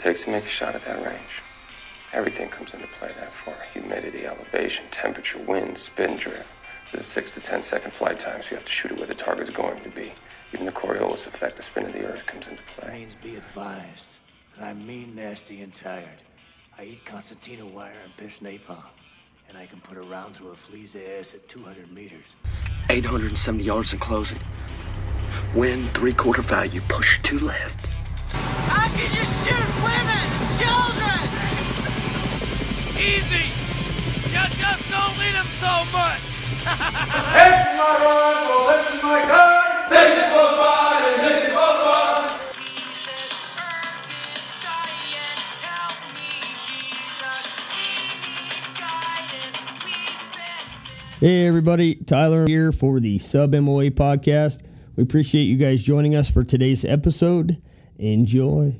takes to make a shot at that range. Everything comes into play that far. Humidity, elevation, temperature, wind, spin drift. There's a 6 to 10 second flight time, so you have to shoot it where the target's going to be. Even the Coriolis effect, the spin of the Earth, comes into play. Marines be advised that I'm mean, nasty, and tired. I eat concertina wire and piss napalm. And I can put a round through a flea's ass at 200 meters. 870 yards in closing. Wind three quarter value, push to left. How can you shoot women, children? Easy. You just don't need them so much. This is my rifle, this is my gun. This is for fun and this is for fun. Hey everybody, Tyler here for the Sub MOA podcast. We appreciate you guys joining us for today's episode. Enjoy.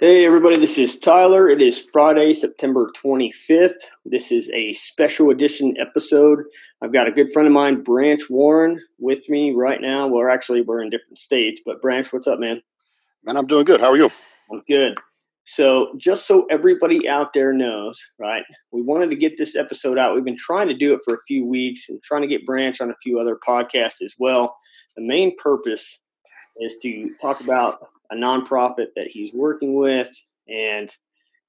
Hey everybody, this is Tyler. It is Friday, September 25th. This is a special edition episode. I've got a good friend of mine, Branch Warren, with me right now. Well, actually, we're in different states, but Branch, what's up, man? Man, I'm doing good. How are you? I'm good. So, just so everybody out there knows, right? We wanted to get this episode out. We've been trying to do it for a few weeks and trying to get Branch on a few other podcasts as well. The main purpose is to talk about a nonprofit that he's working with and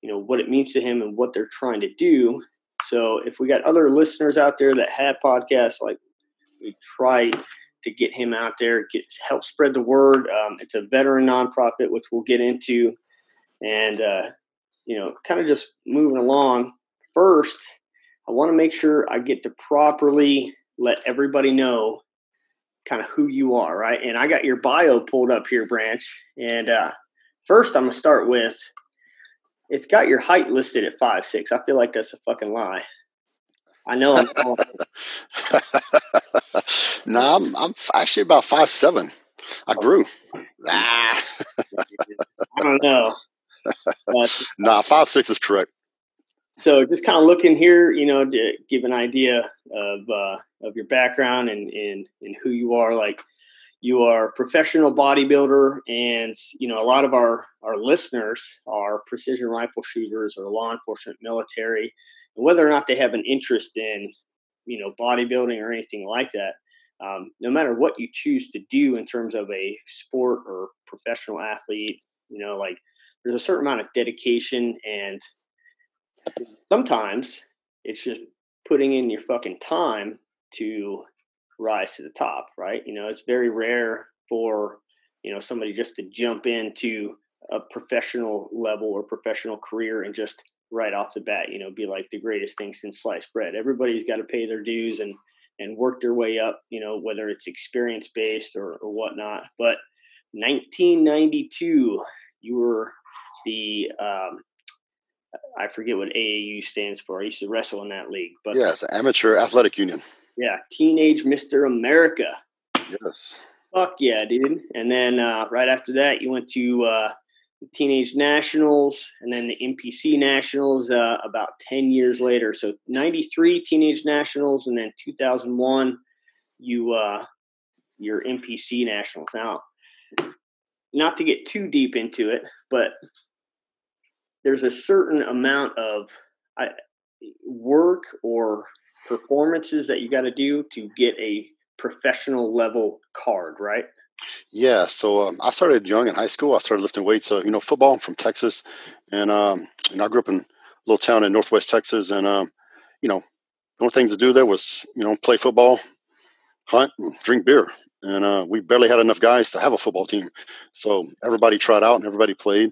you know what it means to him and what they're trying to do. So, if we got other listeners out there that have podcasts, like we try to get him out there, get help spread the word. Um, it's a veteran nonprofit, which we'll get into and uh, you know, kind of just moving along. First, I want to make sure I get to properly let everybody know kind of who you are, right? And I got your bio pulled up here, Branch. And uh, first, I'm gonna start with it's got your height listed at five six. I feel like that's a fucking lie. I know I'm. no, I'm, I'm actually about five seven. I grew. Ah. I don't know. But, nah, five six is correct. So just kind of looking here, you know, to give an idea of uh, of your background and, and and who you are. Like you are a professional bodybuilder, and you know a lot of our our listeners are precision rifle shooters or law enforcement, military, and whether or not they have an interest in you know bodybuilding or anything like that. Um, no matter what you choose to do in terms of a sport or professional athlete, you know, like there's a certain amount of dedication and sometimes it's just putting in your fucking time to rise to the top, right? You know, it's very rare for, you know, somebody just to jump into a professional level or professional career and just right off the bat, you know, be like the greatest thing since sliced bread. Everybody's got to pay their dues and and work their way up, you know, whether it's experience based or, or whatnot. But 1992, you were the um, I forget what AAU stands for. I used to wrestle in that league, but an amateur athletic union. yeah, teenage Mister America. Yes. Fuck yeah, dude! And then uh, right after that, you went to uh, the Teenage Nationals, and then the NPC Nationals uh, about ten years later. So '93 Teenage Nationals, and then 2001, you uh, your NPC Nationals. Now, not to get too deep into it, but there's a certain amount of I, work or performances that you got to do to get a professional level card, right? Yeah, so um, I started young in high school. I started lifting weights. Uh, you know, football. I'm from Texas, and um, and I grew up in a little town in Northwest Texas. And um, you know, the only things to do there was you know play football, hunt, and drink beer. And uh, we barely had enough guys to have a football team, so everybody tried out and everybody played.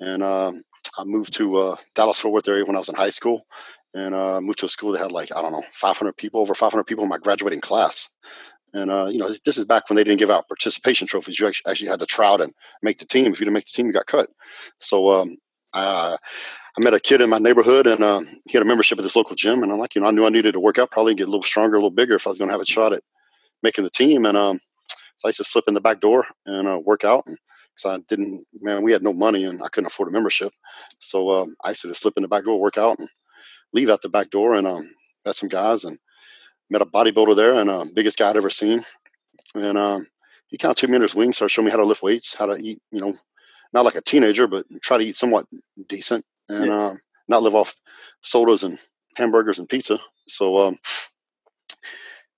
And um, I moved to uh, Dallas Fort Worth area when I was in high school, and uh, moved to a school that had like I don't know 500 people, over 500 people in my graduating class. And uh, you know, this, is back when they didn't give out participation trophies. You actually, actually had to try out and make the team. If you didn't make the team, you got cut. So um, I, I met a kid in my neighborhood, and um, he had a membership at this local gym. And I'm like, you know, I knew I needed to work out, probably get a little stronger, a little bigger, if I was going to have a shot at making the team. And um, so I used to slip in the back door and uh, work out. And so I didn't, man, we had no money, and I couldn't afford a membership. So um, I used to just slip in the back door, work out, and leave out the back door, and um, met some guys and met a bodybuilder there and uh, biggest guy I'd ever seen. And um, he kind of took me under his wing, started showing me how to lift weights, how to eat, you know, not like a teenager, but try to eat somewhat decent and yeah. uh, not live off sodas and hamburgers and pizza. So um,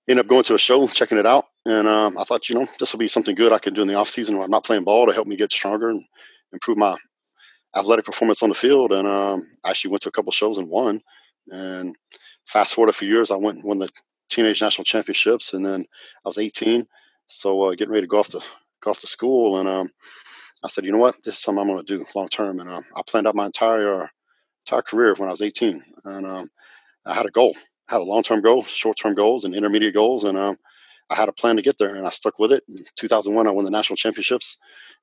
ended up going to a show, checking it out, and um, I thought, you know, this will be something good I can do in the off season when I'm not playing ball to help me get stronger and improve my athletic performance on the field. And um, I actually went to a couple shows and won. And fast forward a few years, I went and won the teenage national championships, and then I was 18, so uh, getting ready to go off to go off to school, and um, I said, you know what, this is something I'm going to do long term, and uh, I planned out my entire entire career when I was 18, and um, I had a goal, I had a long term goal, short term goals, and intermediate goals, and um, I had a plan to get there, and I stuck with it. In 2001, I won the national championships,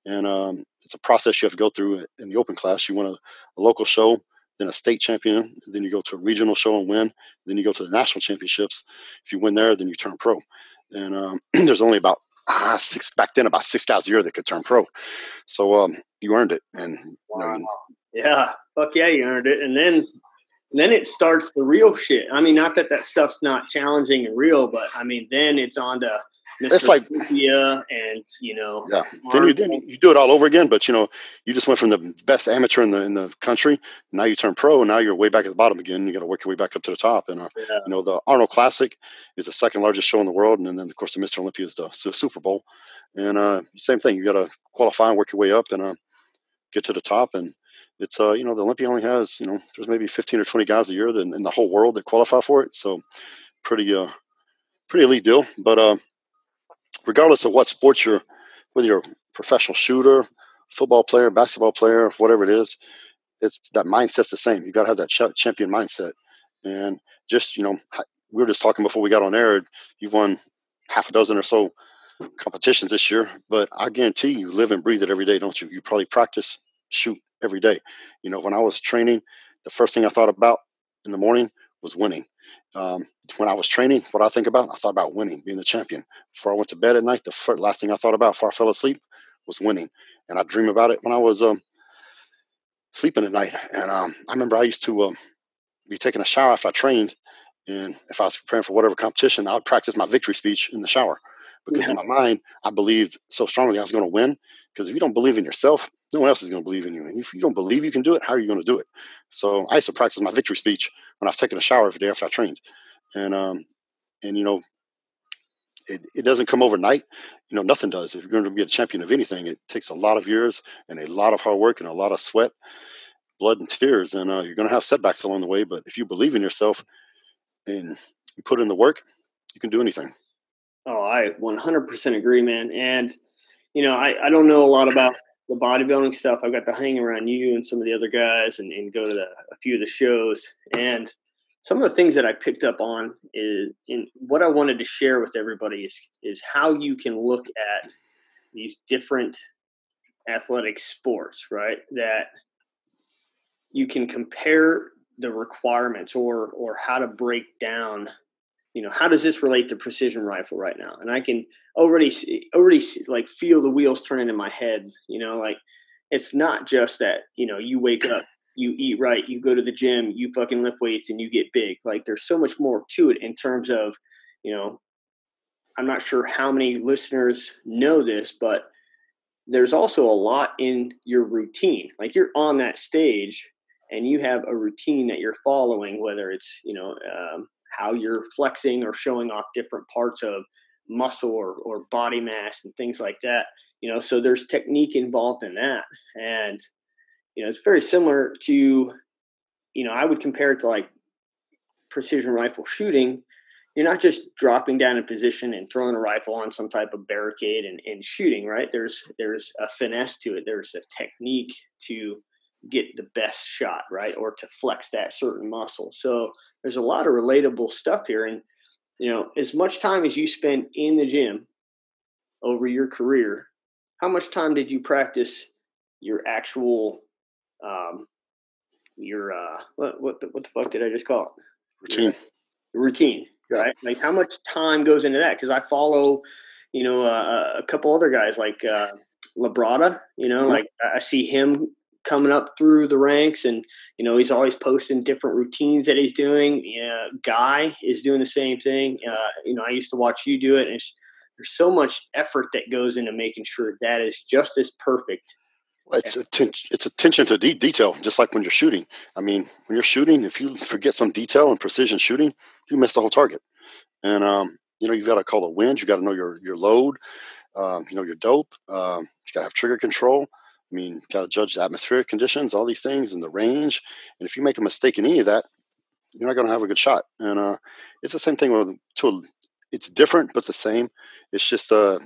and um, it's a process you have to go through in the open class. You win a, a local show, then a state champion, then you go to a regional show and win, then you go to the national championships. If you win there, then you turn pro. And um, there's only about ah, six back then, about six guys a year that could turn pro. So um, you earned it, and wow. you know, yeah, fuck yeah, you earned it. And then then it starts the real shit. I mean, not that that stuff's not challenging and real, but I mean, then it's on to Mr. It's like Olympia and you know, yeah. Then you then you do it all over again. But you know, you just went from the best amateur in the in the country. Now you turn pro, and now you're way back at the bottom again. You got to work your way back up to the top. And uh, yeah. you know, the Arnold Classic is the second largest show in the world, and then of course the Mr. Olympia is the, the Super Bowl. And uh, same thing, you got to qualify and work your way up and uh, get to the top. And it's uh you know the Olympia only has you know there's maybe 15 or 20 guys a year that, in the whole world that qualify for it. So pretty uh pretty elite deal. But uh, regardless of what sport you're, whether you're a professional shooter, football player, basketball player, whatever it is, it's that mindset's the same. You got to have that ch- champion mindset. And just you know, we were just talking before we got on air. You've won half a dozen or so competitions this year, but I guarantee you live and breathe it every day, don't you? You probably practice, shoot, every day. You know, when I was training, the first thing I thought about in the morning was winning. Um, when I was training, what I think about, I thought about winning, being a champion. Before I went to bed at night, the first, last thing I thought about before I fell asleep was winning. And I dream about it when I was um, sleeping at night. And um, I remember I used to um, be taking a shower after I trained. And if I was preparing for whatever competition, I would practice my victory speech in the shower because yeah. in my mind, I believed so strongly I was going to win. Because if you don't believe in yourself, no one else is going to believe in you. And if you don't believe you can do it, how are you going to do it? So I used to practice my victory speech when I was taking a shower every day after I trained. And, um, and you know, it, it doesn't come overnight. You know, nothing does. If you're going to be a champion of anything, it takes a lot of years and a lot of hard work and a lot of sweat, blood, and tears. And uh, you're going to have setbacks along the way. But if you believe in yourself and you put in the work, you can do anything. Oh, I 100% agree, man. And, you know, I, I don't know a lot about the bodybuilding stuff. I've got to hang around you and some of the other guys and, and go to the, a few of the shows. And some of the things that I picked up on is in what I wanted to share with everybody is, is how you can look at these different athletic sports, right? That you can compare the requirements or or how to break down you know how does this relate to precision rifle right now? And i can already see, already see, like feel the wheels turning in my head you know like it's not just that you know you wake up you eat right you go to the gym you fucking lift weights and you get big. Like there's so much more to it in terms of you know i'm not sure how many listeners know this but there's also a lot in your routine. Like you're on that stage and you have a routine that you're following whether it's you know um, how you're flexing or showing off different parts of muscle or, or body mass and things like that you know so there's technique involved in that. And you know it's very similar to you know i would compare it to like precision rifle shooting. You're not just dropping down in position and throwing a rifle on some type of barricade and, and shooting right? There's there's a finesse to it. There's a technique to get the best shot right or to flex that certain muscle so there's a lot of relatable stuff here. And, you know, as much time as you spend in the gym over your career, how much time did you practice your actual, um, your, uh, what, what the, what the fuck did I just call it? Routine. Your routine, yeah. right? Like how much time goes into that? Cause I follow, you know, uh, a couple other guys like, uh, Labrada, you know, mm-hmm. like I see him coming up through the ranks and you know he's always posting different routines that he's doing yeah guy is doing the same thing uh, you know i used to watch you do it and there's so much effort that goes into making sure that is just as perfect. It's attention. It's attention to de- detail, just like when you're shooting. I mean, when you're shooting, if you forget some detail and precision shooting, you miss the whole target. And um, you know, you've got to call the wind. You got to know your your load. Um, you know your dope. Um, you got to have trigger control. I mean, got to judge the atmospheric conditions, all these things, and the range. And if you make a mistake in any of that, you're not going to have a good shot. And uh, it's the same thing with to it's different but the same. It's just uh,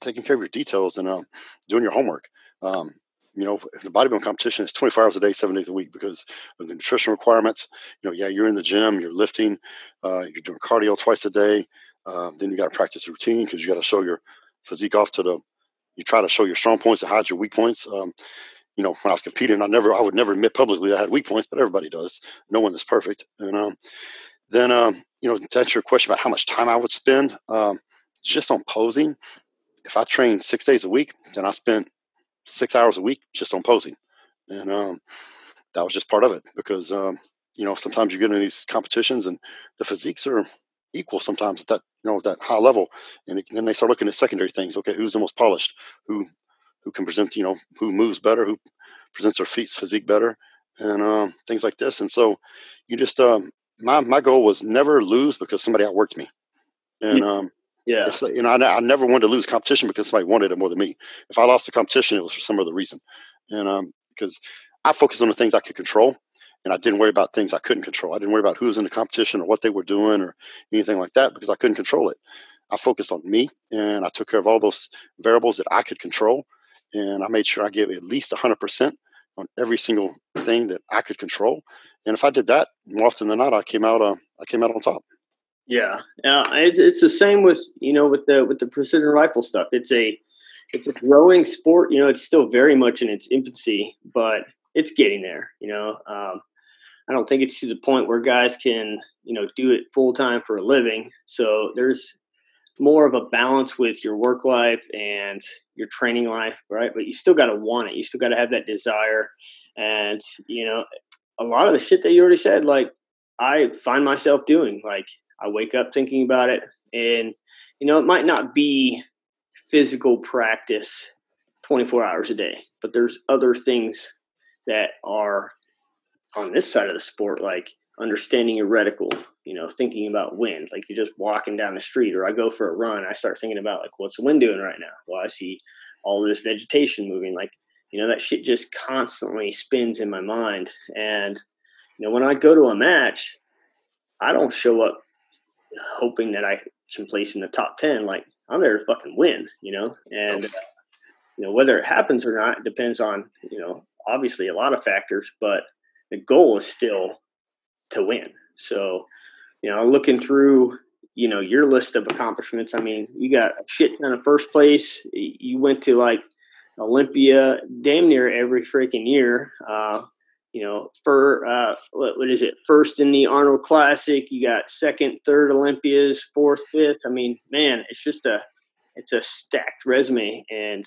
taking care of your details and uh, doing your homework. Um, you know, if the bodybuilding competition is 24 hours a day, seven days a week because of the nutrition requirements. You know, yeah, you're in the gym, you're lifting, uh, you're doing cardio twice a day. Uh, then you got to practice routine because you got to show your physique off to the. You try to show your strong points and hide your weak points. Um, you know, when I was competing, I never, I would never admit publicly I had weak points, but everybody does. No one is perfect. And um, then, um, you know, to answer your question about how much time I would spend um, just on posing, if I trained six days a week, then I spent six hours a week just on posing, and um, that was just part of it because um, you know sometimes you get in these competitions and the physiques are equal sometimes at that you know that high level, and then they start looking at secondary things. Okay, who's the most polished? Who who can present you know who moves better? Who presents their feet physique better? And um, things like this. And so you just um, my my goal was never lose because somebody outworked me, and um, Yeah. like, you know, I, I never wanted to lose competition because somebody wanted it more than me. If I lost the competition, it was for some other reason. And um, because I focused on the things I could control and I didn't worry about things I couldn't control. I didn't worry about who was in the competition or what they were doing or anything like that because I couldn't control it. I focused on me and I took care of all those variables that I could control. And I made sure I gave at least 100% on every single thing that I could control. And if I did that more often than not, I came out, uh, I came out on top. Yeah, uh, it's it's the same with you know with the with the precision rifle stuff. It's a it's a growing sport. You know, it's still very much in its infancy, but it's getting there. You know, um, I don't think it's to the point where guys can you know do it full time for a living. So there's more of a balance with your work life and your training life, right? But you still got to want it. You still got to have that desire, and you know, a lot of the shit that you already said, like I find myself doing, like I wake up thinking about it, and you know, it might not be physical practice 24 hours a day, but there's other things that are on this side of the sport, like understanding your reticle, you know, thinking about wind, like you're just walking down the street, or I go for a run, I start thinking about like, what's the wind doing right now? Well, I see all this vegetation moving, like, you know, that shit just constantly spins in my mind. And, you know, when I go to a match, I don't show up hoping that I can place in the top 10. Like, I'm there to fucking win, you know? And, you know, whether it happens or not depends on, you know, obviously a lot of factors, but the goal is still to win. So, you know, looking through, you know, your list of accomplishments, I mean, you got a shit ton of first place. You went to like Olympia damn near every freaking year. Uh, you know, for uh, what, what is it? First in the Arnold Classic, you got second, third Olympias, fourth, fifth. I mean, man, it's just a, it's a stacked resume, and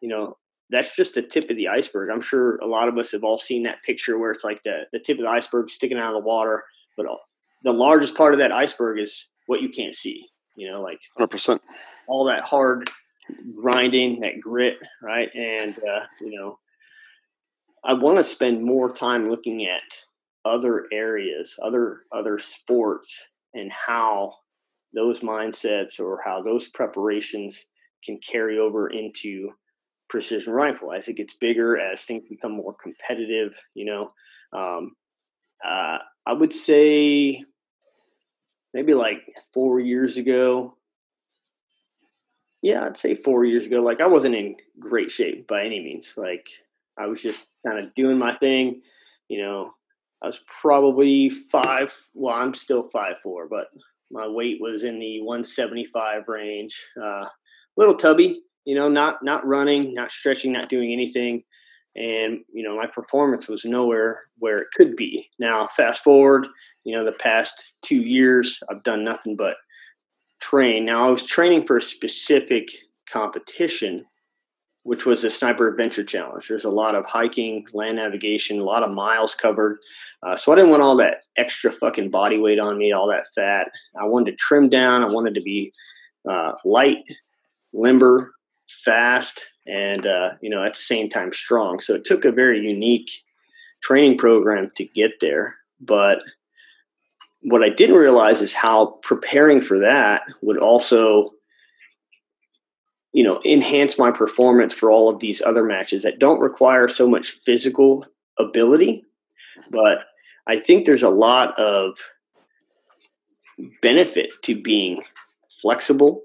you know, that's just the tip of the iceberg. I'm sure a lot of us have all seen that picture where it's like the the tip of the iceberg sticking out of the water, but all, the largest part of that iceberg is what you can't see. You know, like 100%. all that hard grinding, that grit, right? And uh, you know, I want to spend more time looking at other areas, other other sports, and how those mindsets or how those preparations can carry over into precision rifle as it gets bigger, as things become more competitive. You know, um, uh, I would say maybe like four years ago, yeah, I'd say four years ago. Like I wasn't in great shape by any means. Like I was just kind of doing my thing. You know, I was probably five. Well, I'm still five four, but my weight was in the 175 range. Uh, little tubby. You know, not not running, not stretching, not doing anything. And you know, my performance was nowhere where it could be. Now, fast forward, you know, the past two years, I've done nothing but train. Now I was training for a specific competition, which was the Sniper Adventure Challenge. There's a lot of hiking, land navigation, a lot of miles covered. Uh, so I didn't want all that extra fucking body weight on me, all that fat. I wanted to trim down. I wanted to be uh, light, limber, fast, and uh, you know at the same time strong. So it took a very unique training program to get there. But what I didn't realize is how preparing for that would also you know enhance my performance for all of these other matches that don't require so much physical ability but i think there's a lot of benefit to being flexible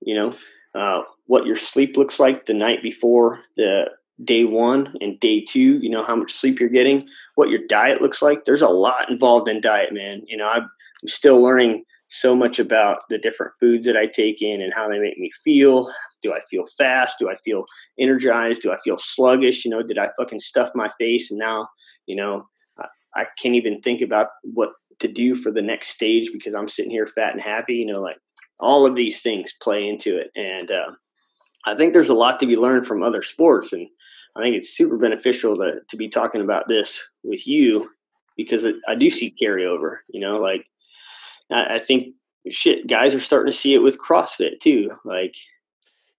you know uh, what your sleep looks like the night before the day one and day two you know how much sleep you're getting what your diet looks like there's a lot involved in diet man you know i'm still learning so much about the different foods that I take in and how they make me feel. Do I feel fast? Do I feel energized? Do I feel sluggish? You know, did I fucking stuff my face and now, you know, I, I can't even think about what to do for the next stage because I'm sitting here fat and happy. You know, like all of these things play into it. And uh, I think there's a lot to be learned from other sports. And I think it's super beneficial to, to be talking about this with you because it, I do see carryover, you know, like I, I think shit, guys are starting to see it with CrossFit too. Like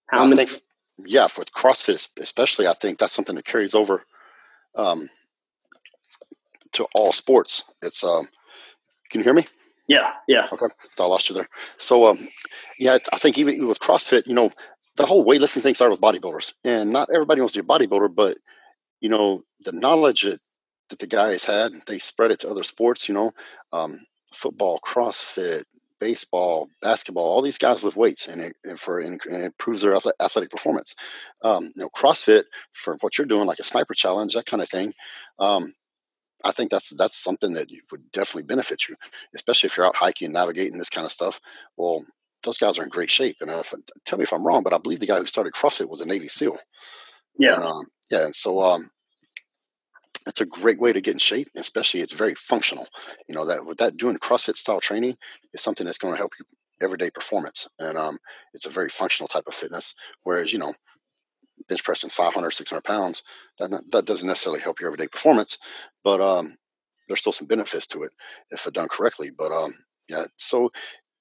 how many? think, yeah, with CrossFit especially, I think that's something that carries over um, to all sports. It's um, can you hear me? Yeah, yeah. Okay, I lost you there. So, um, yeah, I think even with CrossFit, you know, the whole weightlifting thing started with bodybuilders, and not everybody wants to be a bodybuilder, but you know, the knowledge that, that the guys had, they spread it to other sports. You know, um, football, CrossFit, baseball, basketball, all these guys lift weights, and it, and for and it improves their athletic performance. Um, you know, CrossFit for what you're doing, like a sniper challenge, that kind of thing. Um, I think that's that's something that would definitely benefit you, especially if you're out hiking, navigating this kind of stuff. Well, those guys are in great shape. And if, tell me if I'm wrong, but I believe the guy who started CrossFit was a Navy SEAL. Yeah, and, um, yeah, and so um, it's a great way to get in shape, especially it's very functional. You know that with that doing CrossFit style training is something that's going to help you everyday performance, and um, it's a very functional type of fitness. Whereas you know bench pressing 500, 600 pounds that not, that doesn't necessarily help your everyday performance, but um, there's still some benefits to it if done correctly. But um, yeah, so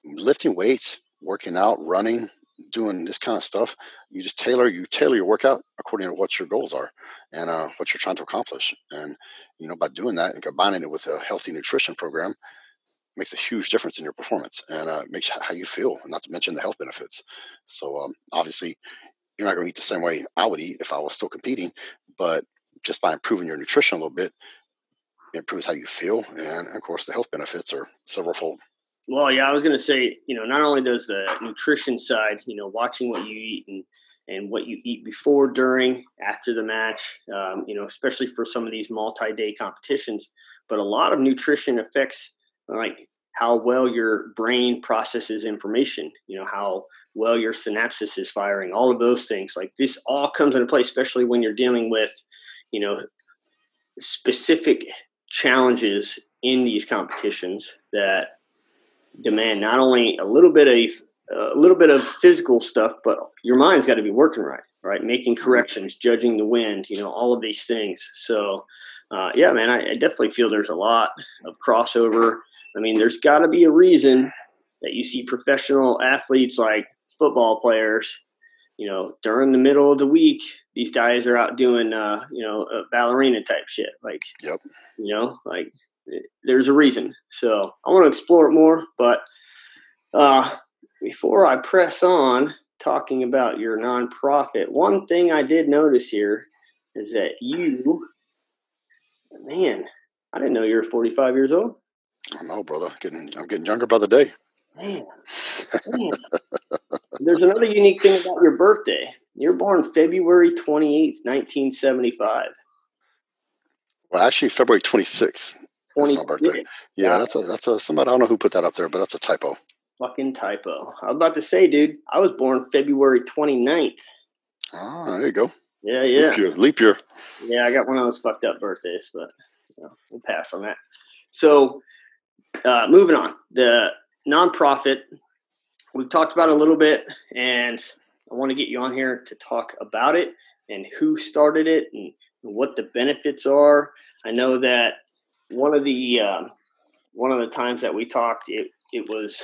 lifting weights, working out, running, doing this kind of stuff, you just tailor you tailor your workout according to what your goals are and uh, what you're trying to accomplish. And you know, by doing that and combining it with a healthy nutrition program, makes a huge difference in your performance and uh, makes how you feel. Not to mention the health benefits. So um, obviously, you're not going to eat the same way I would eat if I was still competing, but just by improving your nutrition a little bit, it improves how you feel, and of course, the health benefits are several fold. Well, yeah, I was going to say, you know, not only does the nutrition side, you know, watching what you eat and and what you eat before, during, after the match, um, you know, especially for some of these multi-day competitions, but a lot of nutrition affects like how well your brain processes information. You know, how well your synapses is firing. All of those things, like this, all comes into play, especially when you're dealing with, you know, specific challenges in these competitions that demand not only a little bit of a little bit of physical stuff, but your mind's got to be working right, right? Making mm-hmm. corrections, judging the wind, you know, all of these things. So, uh, yeah, man, I, I, definitely feel there's a lot of crossover. I mean, there's got to be a reason that you see professional athletes like football players, you know, during the middle of the week, these guys are out doing, uh, you know, a ballerina type shit. Like, yep. you know, like there's a reason. So I want to explore it more. But uh, before I press on talking about your nonprofit, one thing I did notice here is that you, man, I didn't know you were 45 years old. I know, brother. Getting, I'm getting younger by the day. Man, man. there's another unique thing about your birthday. You're born February 28th, 1975. Well, actually, February 26th. That's my birthday. Yeah, that's a that's a somebody I don't know who put that up there, but that's a typo. Fucking typo. I was about to say, dude, I was born February 29th. Ah, there you go. Yeah, yeah. Leap year. Leap year. Yeah, I got one of those fucked up birthdays, but you know, we'll pass on that. So, uh, moving on. The nonprofit, we've talked about a little bit, and I want to get you on here to talk about it and who started it and what the benefits are. I know that one of the uh, one of the times that we talked, it it was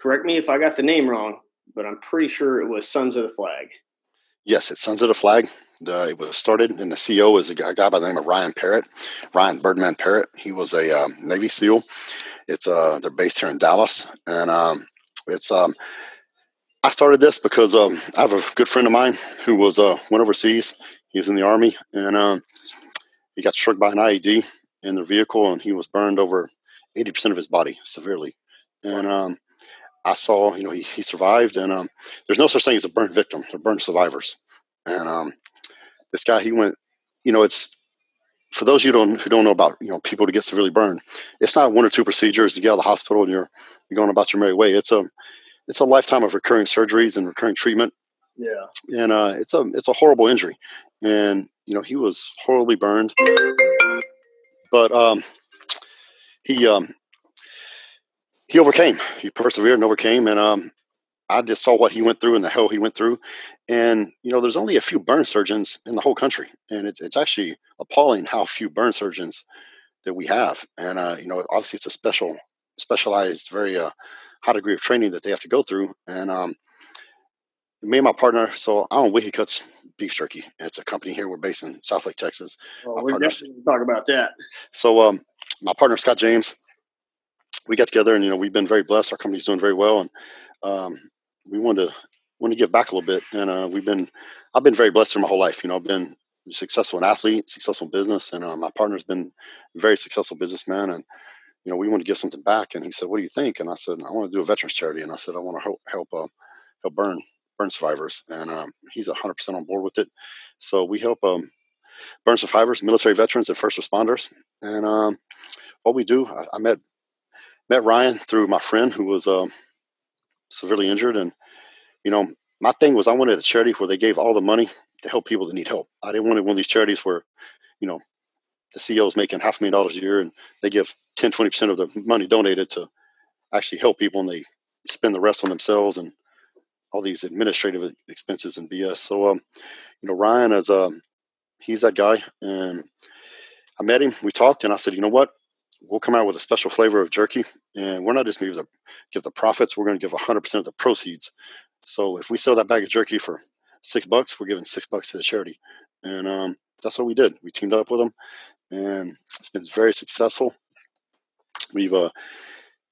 correct me if I got the name wrong. but I'm pretty sure it was Sons of the Flag. Yes, it's Sons of the Flag. It was started, and the CEO is a guy, a guy by the name of Ryan Parrott, Ryan Birdman Parrott. He was a um, Navy SEAL. It's uh, they're based here in Dallas, and um, it's um, I started this because um, I have a good friend of mine who was uh, went overseas. He was in the army, and um, he got struck by an IED in their vehicle, and he was burned over eighty percent of his body severely. And um, I saw, you know, he, he survived, and um, there's no such thing as a burn victim; they're burn survivors. And um, this guy, he went, you know, it's for those you don't who don't know about, you know, people to get severely burned. It's not one or two procedures. You get out of the hospital and you're you're going about your merry way. It's a it's a lifetime of recurring surgeries and recurring treatment. Yeah, and uh, it's a it's a horrible injury. And you know, he was horribly burned, but um, he um, he overcame. He persevered and overcame. And um, I just saw what he went through and the hell he went through. And you know, there's only a few burn surgeons in the whole country, and it's it's actually appalling how few burn surgeons that we have. And uh, you know, obviously, it's a special, specialized, very uh, high degree of training that they have to go through. And um, me and my partner, so I own Cuts Beef Jerky. It's a company here. We're based in Southlake, Texas. well, we're definitely talk about that. So, um, my partner Scott James, we got together, and you know, we've been very blessed. Our company's doing very well, and um, we want to want to give back a little bit. And uh, we've been, I've been very blessed through my whole life. You know, I've been successful an athlete, successful in business, and uh, my partner's been a very successful businessman. And you know, we want to give something back. And he said, "What do you think?" And I said, "I want to do a veterans charity." And I said, "I want to help help uh, help burn burn survivors." And um, he's hundred percent on board with it. So we help um, burn survivors, military veterans, and first responders. And um, what we do, I, I, met met Ryan through my friend who was um, severely injured, and you know, my thing was I wanted a charity where they gave all the money to help people that need help. I didn't want one of these charities where, you know, the CEO is making half a million dollars a year and they give 10, 20% of the money donated to actually help people and they spend the rest on themselves and all these administrative expenses and BS. So, um, you know, Ryan is, um, he's that guy. And I met him, we talked, and I said, you know what? We'll come out with a special flavor of jerky. And we're not just going to give the profits, we're going to give 100% of the proceeds. So if we sell that bag of jerky for six bucks, we're giving six bucks to the charity. And um, that's what we did. We teamed up with them and it's been very successful. We've uh,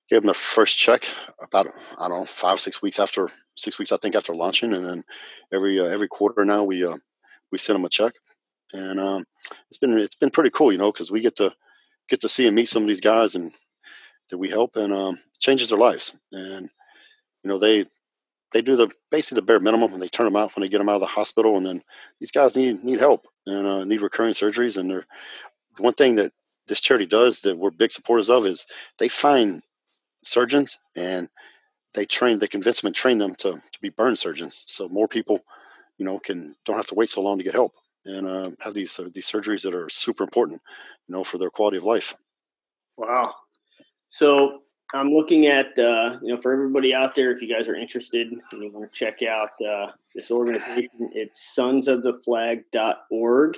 gave them their first check about I don't know five six weeks after six weeks I think after launching, and then every uh, every quarter now we uh, we send them a check, and um, it's been it's been pretty cool, you know, because we get to get to see and meet some of these guys and that we help, and um, changes their lives, and you know they they do the basically the bare minimum and they turn them out when they get them out of the hospital. And then these guys need need help and uh, need recurring surgeries. And they're the one thing that this charity does that we're big supporters of is they find surgeons and they train they convince them and train them to, to be burn surgeons so more people you know can don't have to wait so long to get help and uh, have these uh, these surgeries that are super important you know for their quality of life wow so i'm looking at uh, you know for everybody out there if you guys are interested and you want to check out uh, this organization it's sons of the sonsoftheflag.org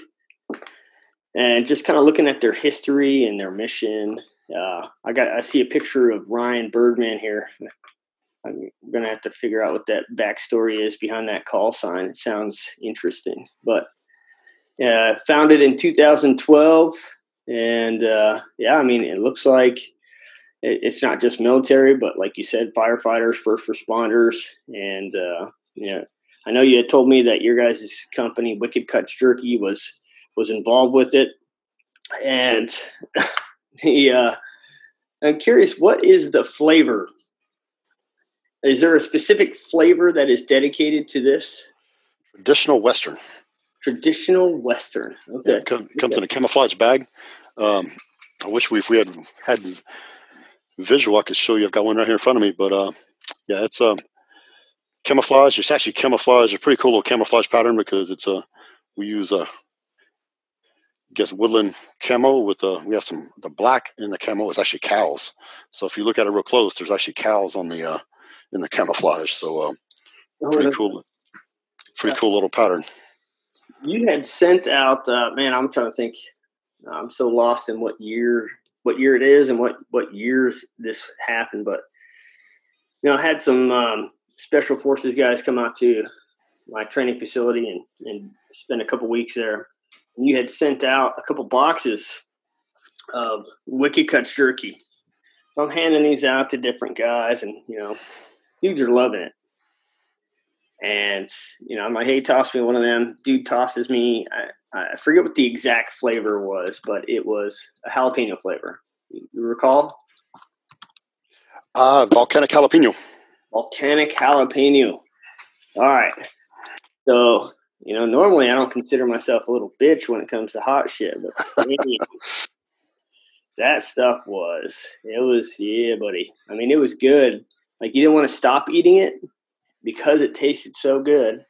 and just kind of looking at their history and their mission. Uh, I got I see a picture of Ryan Birdman here. I'm gonna have to figure out what that backstory is behind that call sign. It sounds interesting, but uh, founded in 2012, and uh, yeah, I mean it looks like it, it's not just military, but like you said, firefighters, first responders, and uh, yeah. I know you had told me that your guys' company, Wicked Cuts Jerky, was was involved with it, and he. Uh, I'm curious, what is the flavor? Is there a specific flavor that is dedicated to this? Traditional Western. Traditional Western. Okay. It comes, okay. in a camouflage bag. Um, I wish we, if we had had visual, I could show you. I've got one right here in front of me, but uh, yeah, it's a uh, camouflage. It's actually camouflage. A pretty cool little camouflage pattern because it's a uh, we use a guess woodland camo with the we have some the black in the camo is actually cows. So if you look at it real close, there's actually cows on the uh, in the camouflage. So uh, oh, pretty cool, pretty cool little pattern. You had sent out, uh, man. I'm trying to think. I'm so lost in what year what year it is and what what years this happened, but you know, I had some um, special forces guys come out to my training facility and, and spend a couple weeks there. You had sent out a couple boxes of Wicked Cuts jerky. So I'm handing these out to different guys, and you know, dudes are loving it. And you know, I'm like, "Hey, toss me one of them." Dude tosses me. I, I forget what the exact flavor was, but it was a jalapeno flavor. You recall? Uh, volcanic jalapeno. Volcanic jalapeno. All right. So, you know, normally I don't consider myself a little bitch when it comes to hot shit, but that stuff was, it was, yeah, buddy. I mean, it was good. Like, you didn't want to stop eating it because it tasted so good.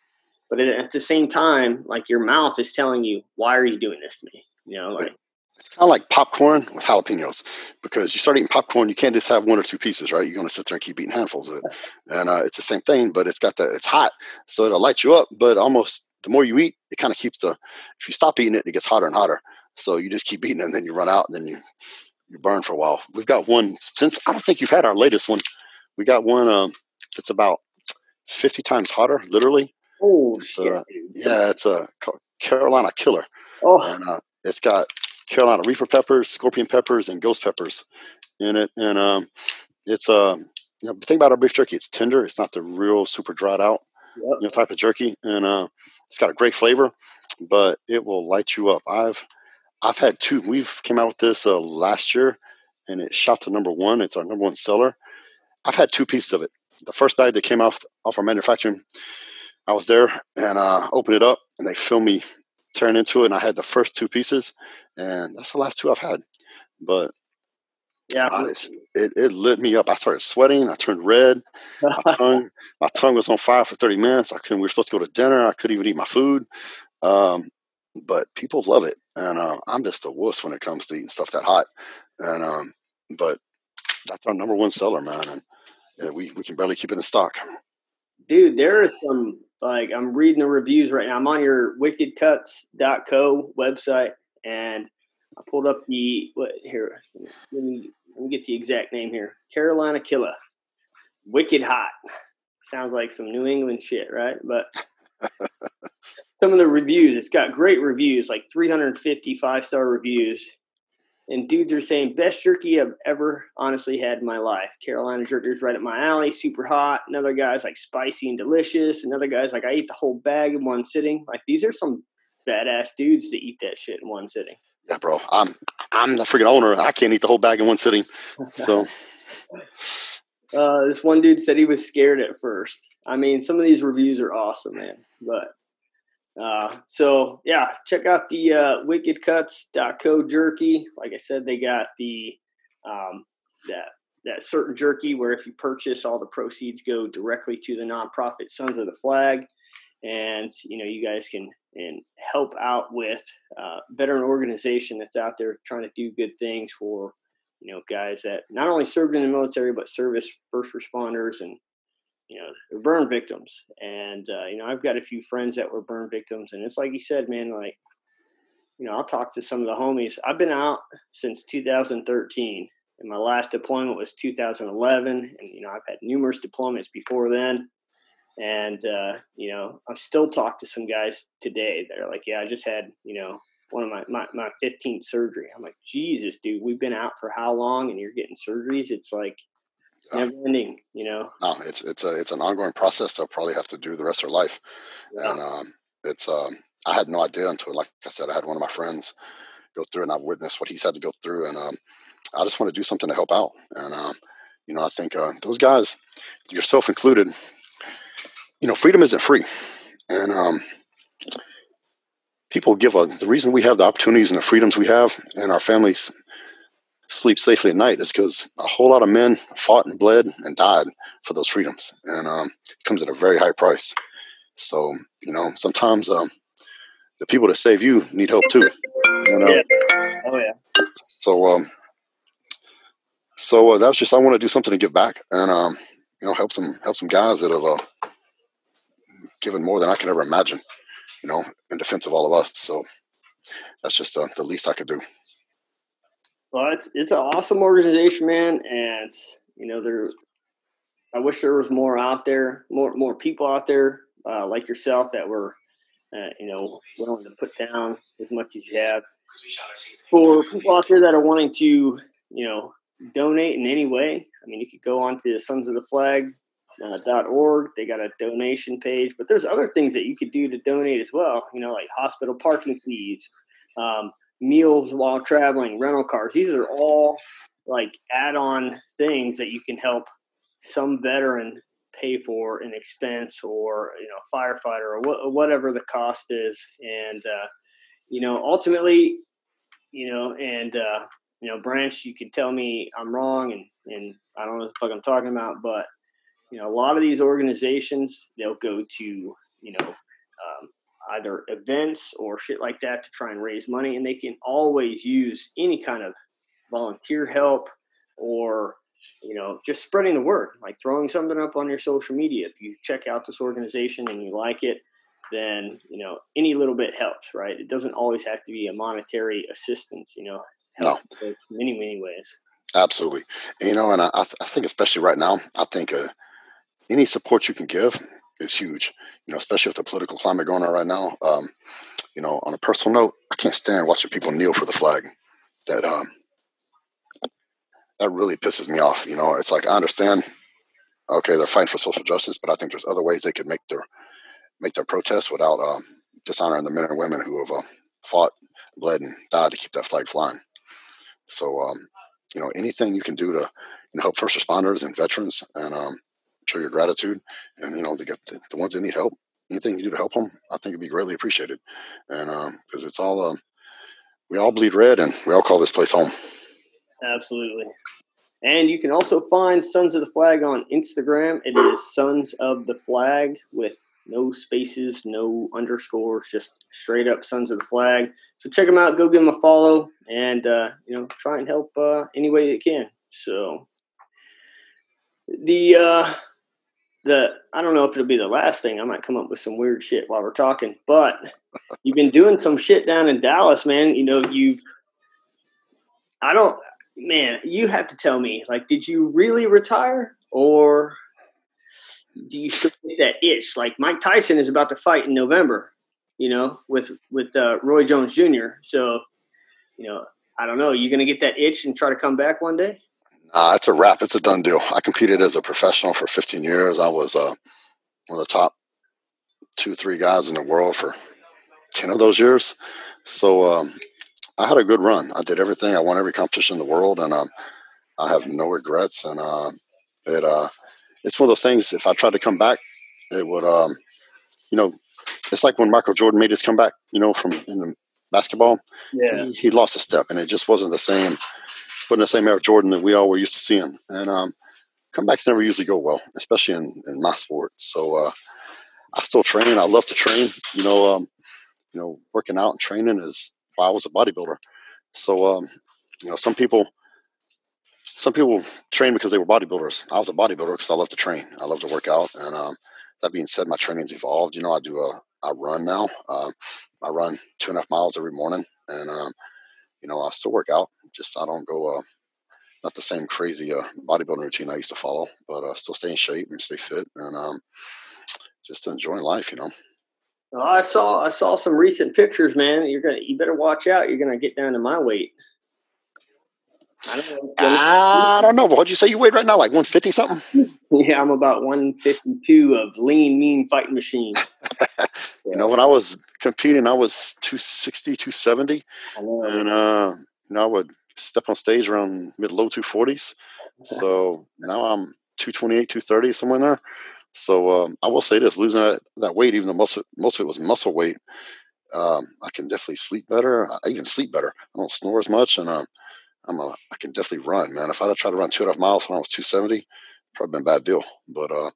But at the same time, like, your mouth is telling you, why are you doing this to me? You know, like, it's kind of like popcorn with jalapenos because you start eating popcorn, you can't just have one or two pieces, right? You're going to sit there and keep eating handfuls of it. And uh, it's the same thing, but it's got the, it's hot. So it'll light you up, but almost the more you eat, it kind of keeps the, if you stop eating it, it gets hotter and hotter. So you just keep eating it and then you run out and then you, you burn for a while. We've got one since, I don't think you've had our latest one. We got one um, that's about 50 times hotter, literally. Oh, it's, uh, yeah, it's a Carolina killer. Oh. And uh, it's got Carolina Reaper peppers, scorpion peppers, and ghost peppers in it. And um, it's a uh, you know, the thing about our beef jerky, it's tender. It's not the real super dried out yep. you know, type of jerky, and uh, it's got a great flavor, but it will light you up. I've I've had two. We've came out with this uh, last year, and it shot to number one. It's our number one seller. I've had two pieces of it. The first night that came off off our manufacturing, I was there and uh, opened it up, and they filmed me tearing into it, and I had the first two pieces, and that's the last two I've had. But yeah, it, it lit me up. I started sweating. I turned red. My tongue, my tongue was on fire for 30 minutes. I couldn't. We were supposed to go to dinner. I couldn't even eat my food. Um, but people love it, and uh, I'm just a wuss when it comes to eating stuff that hot. And um, but that's our number one seller, man, and yeah, we we can barely keep it in stock. Dude, there are some like I'm reading the reviews right now. I'm on your wickedcuts.co website, and I pulled up the what here. Let me let me get the exact name here. Carolina Killer, wicked hot. Sounds like some New England shit, right? But some of the reviews, it's got great reviews, like 350 five star reviews. And dudes are saying best jerky I've ever honestly had in my life. Carolina jerky is right up my alley, super hot. Another guy's like spicy and delicious. Another guy's like I ate the whole bag in one sitting. Like these are some badass dudes to eat that shit in one sitting. Yeah, bro. I'm I'm the freaking owner. I can't eat the whole bag in one sitting. So uh, this one dude said he was scared at first. I mean, some of these reviews are awesome, man. But uh, so yeah, check out the uh, wickedcuts.co jerky. Like I said, they got the um, that that certain jerky where if you purchase, all the proceeds go directly to the nonprofit Sons of the Flag and you know you guys can and help out with uh, veteran organization that's out there trying to do good things for you know guys that not only served in the military but service first responders and you know burn victims. And uh, you know i've got a few friends that were burn victims and it's like you said man like you know i'll talk to some of the homies. I've been out since 2013 and my last deployment was 2011 and you know i've had numerous deployments before then. And uh, you know, I've still talked to some guys today that are like, "Yeah, I just had you know one of my my, my 15th surgery." I'm like, "Jesus, dude, we've been out for how long, and you're getting surgeries? It's like never ending, you know." No, it's it's a it's an ongoing process. They'll probably have to do the rest of their life, yeah. and um, it's um, I had no idea until, like I said, I had one of my friends go through, and I've witnessed what he's had to go through, and um, I just want to do something to help out, and um, you know, I think uh, those guys, yourself included, you know, freedom isn't free. And um, people give a, the reason we have the opportunities and the freedoms we have and our families sleep safely at night is because a whole lot of men fought and bled and died for those freedoms. And um, it comes at a very high price. So, you know, sometimes um, the people that save you need help too. You know? Yeah. Oh, yeah. So, um, so uh, that's just I want to do something to give back and um, you know help some help some guys that have uh, given more than I could ever imagine, you know, in defense of all of us. So that's just uh, the least I could do. Well, it's it's an awesome organization, man, and you know they're I wish there was more out there, more more people out there uh, like yourself that were, uh, you know, willing to put down as much as you have. For people out there that are wanting to, you know, donate in any way, I mean, you could go on to Sons of the Flag uh, org. They got a donation page, but there's other things that you could do to donate as well. You know, like hospital parking fees, um, meals while traveling, rental cars. These are all like add-on things that you can help some veteran pay for an expense or you know firefighter or wh- whatever the cost is and uh, you know ultimately you know and uh, you know branch you can tell me i'm wrong and and i don't know what the fuck i'm talking about but you know a lot of these organizations they'll go to you know um, either events or shit like that to try and raise money and they can always use any kind of volunteer help or you know just spreading the word like throwing something up on your social media. If you check out this organization and you like it then you know any little bit helps right? It doesn't always have to be a monetary assistance you know no. many many ways. Absolutely. And, you know and I, I think especially right now i think uh, any support you can give is huge you know especially with the political climate going on right now um, you know on a personal note i can't stand watching people kneel for the flag that um, that really pisses me off. You know, it's like I understand, okay, they're fighting for social justice, but I think there's other ways they could make their make their protest without um, dishonoring the men and women who have uh, fought, bled, and died to keep that flag flying. So, um, you know, anything you can do to you know, help first responders and veterans and um, show your gratitude, and you know, to get the, the, ones that need help, anything you do to help them, I think it'd be greatly appreciated. And because um, it's all, um, we all bleed red, and we all call this place home. Absolutely. And you can also find Sons of the Flag on Instagram. It is Sons of the Flag with no spaces, no underscores, just straight up Sons of the Flag. So check them out. Go give them a follow, and uh, you know try and help uh, any way you can. So the uh, the I don't know if it'll be the last thing. I might come up with some weird shit while we're talking, but you've been doing some shit down in Dallas, man. You know you. I don't man, you have to tell me, like, did you really retire or do you still get that itch? Like Mike Tyson is about to fight in November, you know, with with uh, Roy Jones Jr. So, you know, I don't know. You going to get that itch and try to come back one day? Uh, it's a wrap. It's a done deal. I competed as a professional for 15 years. I was uh, one of the top two, three guys in the world for 10 of those years. So um, I had a good run. I did everything. I won every competition in the world, and um, I have no regrets. And uh, it uh, it's one of those things. If I tried to come back, it would, um, you know, it's like when Michael Jordan made his comeback. You know, from in basketball. Yeah, he, he lost a step, and it just wasn't the same. Putting the same Air Jordan that we all were used to seeing, and um, comebacks never usually go well, especially in, in my sport. So uh, I still train. I love to train. You know, um, you know, working out and training is why I was a bodybuilder. So, um, you know, some people, some people train because they were bodybuilders. I was a bodybuilder because I love to train. I love to work out. And um, that being said, my training's evolved. You know, I do a, I run now. Um, I run two and a half miles every morning, and um, you know, I still work out. Just I don't go, uh, not the same crazy uh, bodybuilding routine I used to follow, but uh, still stay in shape and stay fit, and um, just enjoying life. You know. Well, I saw I saw some recent pictures, man. You're gonna you better watch out. You're gonna get down to my weight. I don't know. I don't know. What'd you say you weigh right now? Like 150 something? yeah, I'm about 152 of lean, mean fighting machine. you know, when I was competing, I was 260, 270. And, uh, you know, I would step on stage around mid low 240s. So now I'm 228, 230, somewhere in there. So um, I will say this: losing that, that weight, even though most of, most of it was muscle weight, um, I can definitely sleep better. I even sleep better. I don't snore as much, and um, I'm a I can definitely run, man. If I'd have tried to run two and a half miles when I was 270, probably been a bad deal. But uh,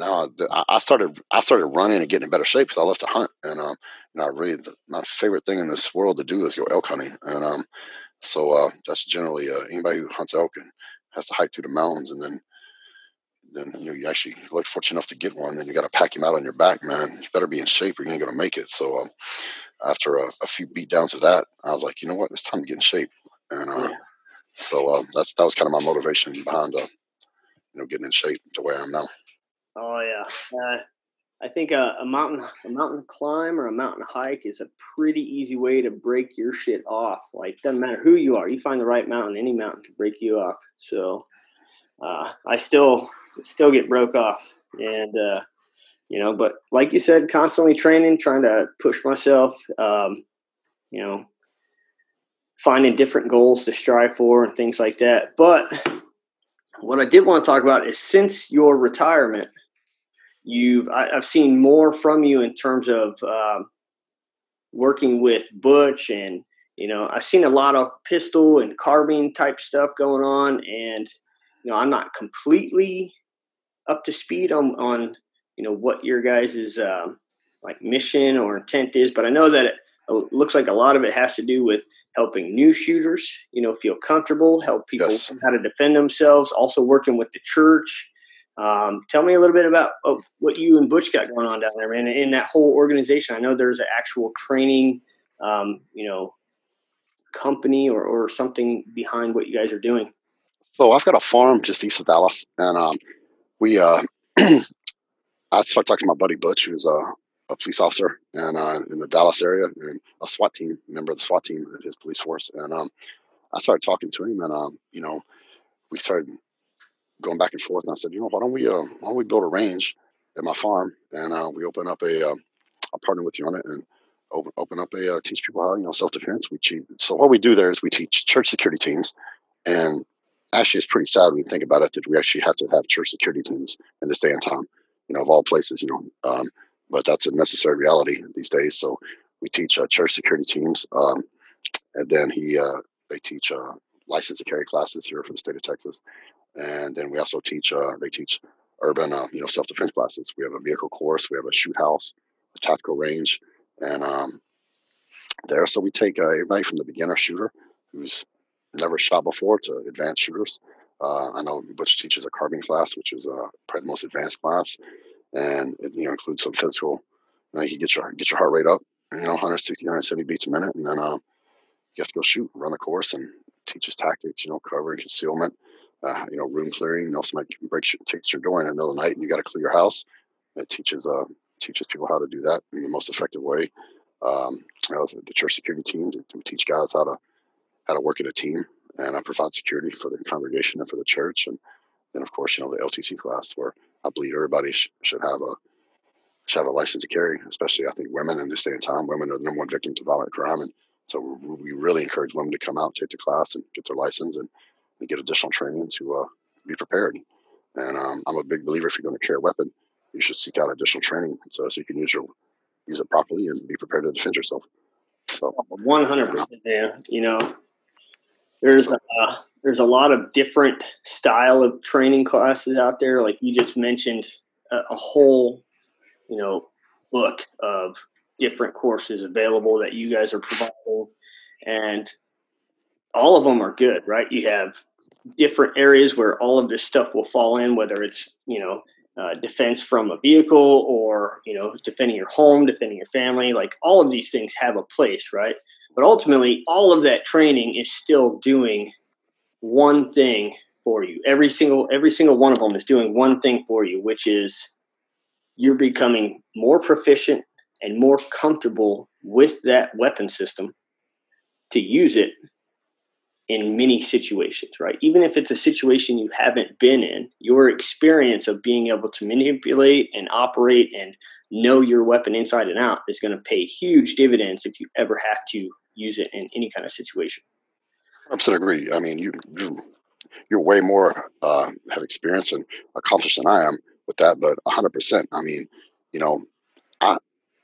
um, now I, I, started I started running and getting in better shape because I love to hunt, and um, you know, I really my favorite thing in this world to do is go elk hunting, and um, so uh, that's generally uh, anybody who hunts elk and has to hike through the mountains and then then you know you actually look fortunate enough to get one, then you got to pack him out on your back, man. You better be in shape, or you ain't gonna make it. So um, after a, a, few beat downs of that, I was like, you know what, it's time to get in shape. And uh, yeah. so uh, that's that was kind of my motivation behind uh, you know, getting in shape to where I am now. Oh yeah, uh, I think a, a, mountain a mountain climb or a mountain hike is a pretty easy way to break your shit off. Like doesn't matter who you are, you find the right mountain, any mountain can break you off. So uh, I still still get broke off, and uh, you know, but like you said, constantly training, trying to push myself. Um, you know, finding different goals to strive for and things like that. But what I did want to talk about is since your retirement, you've I, have seen more from you in terms of um, working with Butch and you know I've seen a lot of pistol and carbine type stuff going on, and you know I'm not completely up to speed on on you know what your guys' um, like mission or intent is, but I know that it, it looks like a lot of it has to do with helping new shooters, you know, feel comfortable, help people yes. how to defend themselves, also working with the church. Um, tell me a little bit about what you and Butch got going on down there, man. In that whole organization, I know there's an actual training, um, you know, company or, or something behind what you guys are doing. So I've got a farm just east of Dallas, and um, we. Uh, I started talking to my buddy Butch, who's a a police officer and uh, in the Dallas area and a SWAT team member of the SWAT team at his police force. And um, I started talking to him, and um, you know, we started going back and forth. And I said, you know, why don't we uh, why don't we build a range at my farm and uh, we open up a uh, I'll partner with you on it and open open up a uh, teach people how you know self defense. We teach, so what we do there is we teach church security teams, and actually it's pretty sad when you think about it that we actually have to have church security teams in this day and time. You know, of all places, you know. Um, but that's a necessary reality these days. So we teach uh, church security teams, um, and then he uh, they teach uh, license to carry classes here for the state of Texas, and then we also teach uh, they teach urban uh, you know self defense classes. We have a vehicle course, we have a shoot house, a tactical range, and um, there. So we take uh, everybody from the beginner shooter who's never shot before to advanced shooters. I know Butch teaches a carbine class, which is uh, probably the most advanced class and it you know includes some physical. You, know, you get your get your heart rate up, you know, 160, 170 beats a minute, and then um, you have to go shoot, run the course, and teaches tactics. You know, cover and concealment. Uh, you know, room clearing. You know, somebody breaks your, takes your door in the middle of the night, and you got to clear your house. It teaches uh, teaches people how to do that in the most effective way. Um, I was the church security team to, to, teach guys how to how to work in a team and I provide security for the congregation and for the church. And then, of course, you know, the LTC class where I believe everybody sh- should have a should have a license to carry. Especially, I think women in this day and time, women are the number one victims of violent crime, and so we really encourage women to come out, take the class, and get their license, and, and get additional training to uh, be prepared. And um, I'm a big believer if you're going to carry a weapon, you should seek out additional training so, so you can use your use it properly and be prepared to defend yourself. So, 100 percent, yeah. You know, there's uh, there's a lot of different style of training classes out there. Like you just mentioned, a, a whole you know book of different courses available that you guys are providing, and all of them are good, right? You have different areas where all of this stuff will fall in, whether it's you know uh, defense from a vehicle or you know defending your home, defending your family. Like all of these things have a place, right? But ultimately, all of that training is still doing one thing for you. Every single every single one of them is doing one thing for you, which is you're becoming more proficient and more comfortable with that weapon system to use it in many situations, right? Even if it's a situation you haven't been in, your experience of being able to manipulate and operate and know your weapon inside and out is going to pay huge dividends if you ever have to use it in any kind of situation. I absolutely agree. I mean, you you're way more uh, have experience and accomplished than I am with that, but 100. percent I mean, you know, I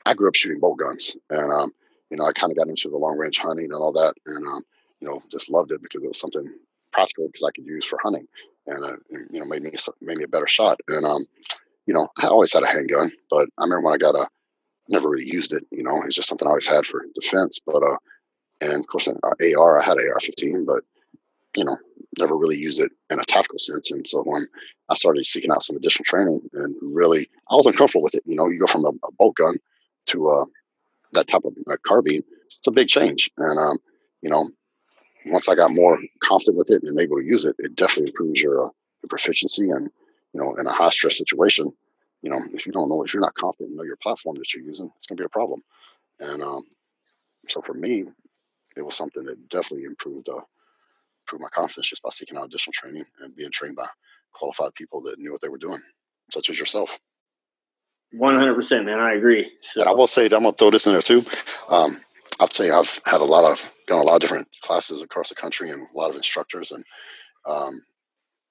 I grew up shooting bolt guns, and um, you know, I kind of got into the long range hunting and all that, and um, you know, just loved it because it was something practical because I could use for hunting, and uh, you know, made me made me a better shot. And um, you know, I always had a handgun, but I remember when I got a never really used it. You know, it's just something I always had for defense. But uh, and of course, an AR, I had AR-15, but you know, never really used it in a tactical sense. And so when I started seeking out some additional training, and really, I was uncomfortable with it. You know, you go from a, a bolt gun to uh, that type of uh, carbine. It's a big change, and um, you know, once I got more confident with it and able to use it, it definitely improves your uh, your proficiency and you know in a high stress situation you know if you don't know if you're not confident in know your platform that you're using it's going to be a problem. And um, so for me it was something that definitely improved uh, improved my confidence just by seeking out additional training and being trained by qualified people that knew what they were doing such as yourself. 100% man i agree. So. and i will say that i'm going to throw this in there too. Um, i'll tell you i've had a lot of gone a lot of different classes across the country and a lot of instructors and um,